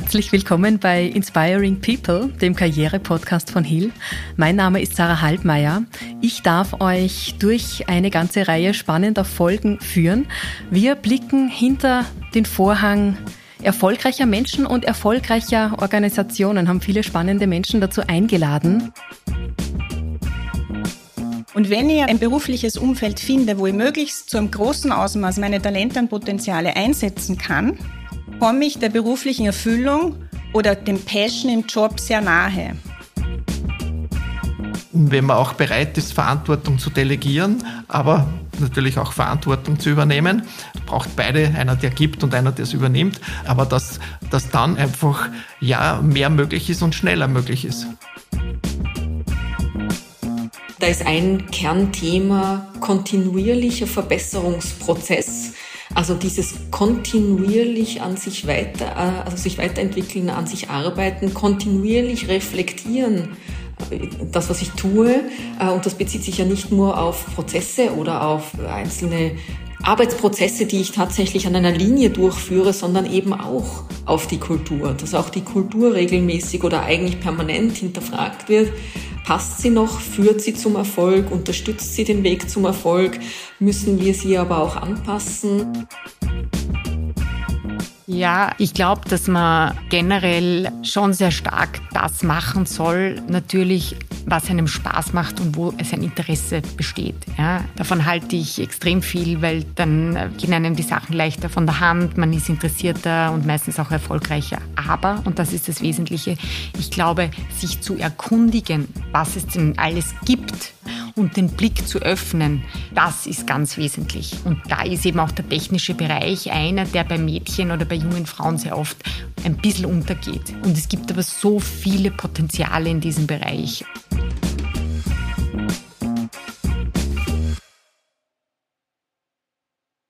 Herzlich willkommen bei Inspiring People, dem Karriere-Podcast von Hill. Mein Name ist Sarah Halbmeier. Ich darf euch durch eine ganze Reihe spannender Folgen führen. Wir blicken hinter den Vorhang erfolgreicher Menschen und erfolgreicher Organisationen, haben viele spannende Menschen dazu eingeladen. Und wenn ich ein berufliches Umfeld finde, wo ich möglichst zu einem großen Ausmaß meine Talente und Potenziale einsetzen kann, komme ich der beruflichen Erfüllung oder dem Passion im Job sehr nahe. Wenn man auch bereit ist, Verantwortung zu delegieren, aber natürlich auch Verantwortung zu übernehmen, braucht beide, einer, der gibt und einer, der es übernimmt, aber dass, dass dann einfach ja mehr möglich ist und schneller möglich ist. Da ist ein Kernthema kontinuierlicher Verbesserungsprozess. Also dieses kontinuierlich an sich weiter, äh, also sich weiterentwickeln, an sich arbeiten, kontinuierlich reflektieren, äh, das, was ich tue. Äh, und das bezieht sich ja nicht nur auf Prozesse oder auf einzelne Arbeitsprozesse, die ich tatsächlich an einer Linie durchführe, sondern eben auch auf die Kultur, dass auch die Kultur regelmäßig oder eigentlich permanent hinterfragt wird. Passt sie noch? Führt sie zum Erfolg? Unterstützt sie den Weg zum Erfolg? Müssen wir sie aber auch anpassen? Ja, ich glaube, dass man generell schon sehr stark das machen soll, natürlich, was einem Spaß macht und wo es ein Interesse besteht. Ja, davon halte ich extrem viel, weil dann gehen einem die Sachen leichter von der Hand, man ist interessierter und meistens auch erfolgreicher. Aber, und das ist das Wesentliche, ich glaube, sich zu erkundigen, was es denn alles gibt und den Blick zu öffnen, das ist ganz wesentlich. Und da ist eben auch der technische Bereich einer, der bei Mädchen oder bei jungen Frauen sehr oft ein bisschen untergeht. Und es gibt aber so viele Potenziale in diesem Bereich.